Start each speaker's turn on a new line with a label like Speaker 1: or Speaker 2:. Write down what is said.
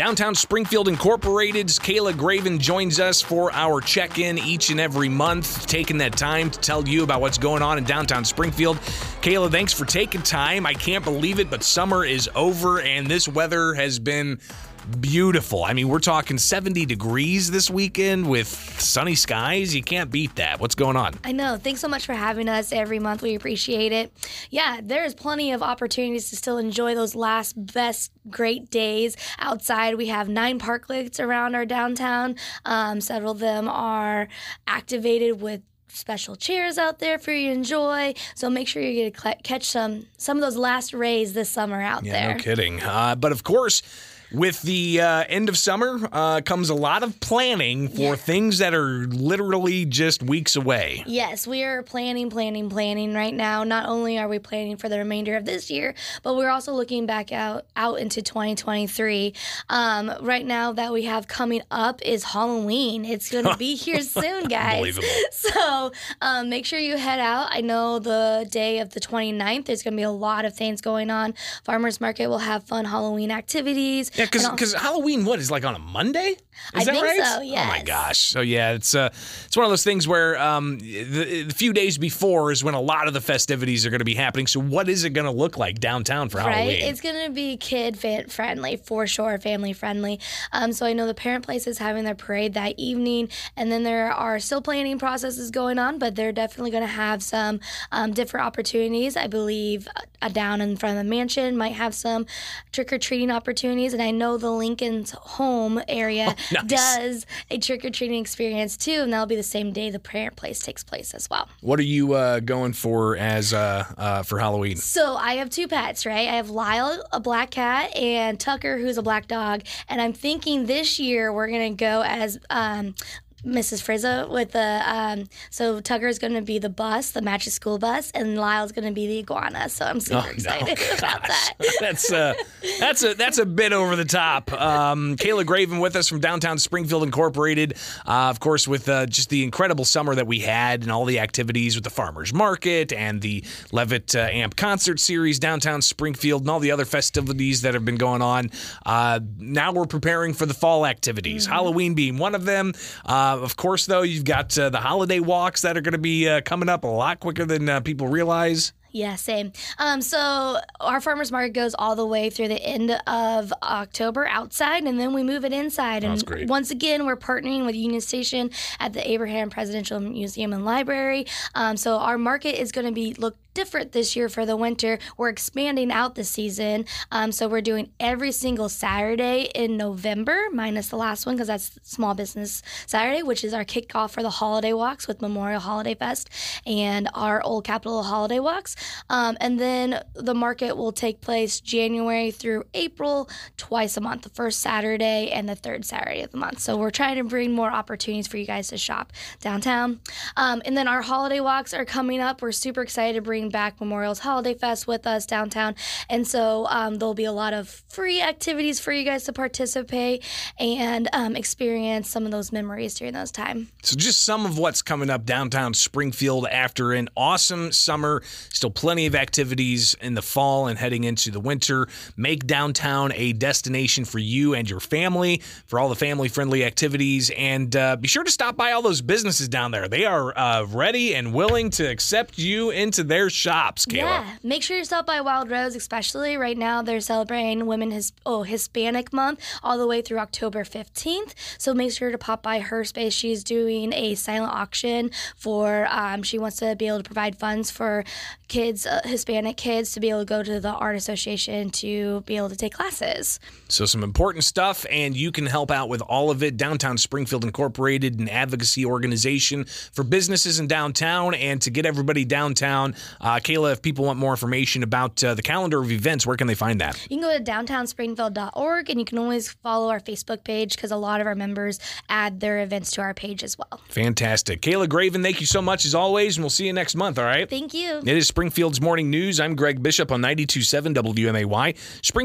Speaker 1: Downtown Springfield Incorporated's Kayla Graven joins us for our check in each and every month, taking that time to tell you about what's going on in downtown Springfield. Kayla, thanks for taking time. I can't believe it, but summer is over and this weather has been beautiful. I mean, we're talking 70 degrees this weekend with sunny skies. You can't beat that. What's going on?
Speaker 2: I know. Thanks so much for having us every month. We appreciate it. Yeah, there's plenty of opportunities to still enjoy those last best great days outside. We have nine parklets around our downtown. Um, several of them are activated with special chairs out there for you to enjoy. So make sure you get to catch some some of those last rays this summer out
Speaker 1: yeah,
Speaker 2: there.
Speaker 1: No kidding. Uh, but of course. With the uh, end of summer uh, comes a lot of planning for yeah. things that are literally just weeks away.
Speaker 2: Yes, we are planning, planning, planning right now. Not only are we planning for the remainder of this year, but we're also looking back out out into 2023. Um, right now, that we have coming up is Halloween. It's going to be here soon, guys. So um, make sure you head out. I know the day of the 29th, there's going to be a lot of things going on. Farmers Market will have fun Halloween activities.
Speaker 1: Yeah, because because Halloween what is like on a Monday? Is
Speaker 2: I
Speaker 1: that
Speaker 2: think
Speaker 1: right?
Speaker 2: so. Yes.
Speaker 1: Oh my gosh. So yeah, it's uh it's one of those things where um the, the few days before is when a lot of the festivities are going to be happening. So what is it going to look like downtown for
Speaker 2: right?
Speaker 1: Halloween?
Speaker 2: It's going to be kid friendly for sure, family friendly. Um, so I know the Parent Place is having their parade that evening, and then there are still planning processes going on, but they're definitely going to have some um, different opportunities. I believe uh, down in front of the mansion might have some trick or treating opportunities, and I know the Lincoln's home area
Speaker 1: oh, nice.
Speaker 2: does a trick or treating experience too, and that'll be the same day the parent place takes place as well.
Speaker 1: What are you uh, going for as uh, uh, for Halloween?
Speaker 2: So I have two pets, right? I have Lyle, a black cat, and Tucker, who's a black dog. And I'm thinking this year we're gonna go as um, Mrs. Frizzle with the um, so Tucker's going to be the bus, the Magic School Bus, and Lyle's going to be the iguana. So I'm super
Speaker 1: oh,
Speaker 2: excited
Speaker 1: no,
Speaker 2: about that.
Speaker 1: that's uh, that's a that's a bit over the top. Um, Kayla Graven with us from downtown Springfield Incorporated. Uh, of course, with uh, just the incredible summer that we had and all the activities with the farmers market and the Levitt uh, Amp concert series downtown Springfield and all the other festivities that have been going on. Uh, now we're preparing for the fall activities, mm-hmm. Halloween being one of them. Uh, uh, of course, though, you've got uh, the holiday walks that are going to be uh, coming up a lot quicker than uh, people realize.
Speaker 2: Yeah, same. Um, so our farmers market goes all the way through the end of October outside, and then we move it inside.
Speaker 1: And
Speaker 2: great. once again, we're partnering with Union Station at the Abraham Presidential Museum and Library. Um, so our market is going to be look different this year for the winter. We're expanding out the season. Um, so we're doing every single Saturday in November, minus the last one because that's Small Business Saturday, which is our kickoff for the holiday walks with Memorial Holiday Fest and our Old Capitol Holiday Walks. Um, and then the market will take place January through April, twice a month, the first Saturday and the third Saturday of the month. So we're trying to bring more opportunities for you guys to shop downtown. Um, and then our holiday walks are coming up. We're super excited to bring bring back Memorial's Holiday Fest with us downtown. And so um, there'll be a lot of free activities for you guys to participate and um, experience some of those memories during those time.
Speaker 1: So just some of what's coming up downtown Springfield after an awesome summer. Still plenty of activities in the fall and heading into the winter. Make downtown a destination for you and your family for all the family friendly activities. And uh, be sure to stop by all those businesses down there. They are uh, ready and willing to accept you into their shops, Kayla.
Speaker 2: Yeah, make sure you stop by Wild Rose, especially right now. They're celebrating Women His oh Hispanic Month all the way through October 15th. So make sure to pop by her space. She's doing a silent auction for. Um, she wants to be able to provide funds for kids, uh, Hispanic kids, to be able to go to the art association to be able to take classes.
Speaker 1: So some important stuff, and you can help out with all of it. Downtown Springfield Incorporated, an advocacy organization for businesses in downtown, and to get everybody downtown uh, Kayla, if people want more information about uh, the calendar of events, where can they find that?
Speaker 2: You can go to downtownspringfield.org and you can always follow our Facebook page because a lot of our members add their events to our page as well.
Speaker 1: Fantastic. Kayla Graven, thank you so much as always, and we'll see you next month, all right?
Speaker 2: Thank you.
Speaker 1: It is Springfield's Morning News. I'm Greg Bishop on 92.7 WMAY. Springfield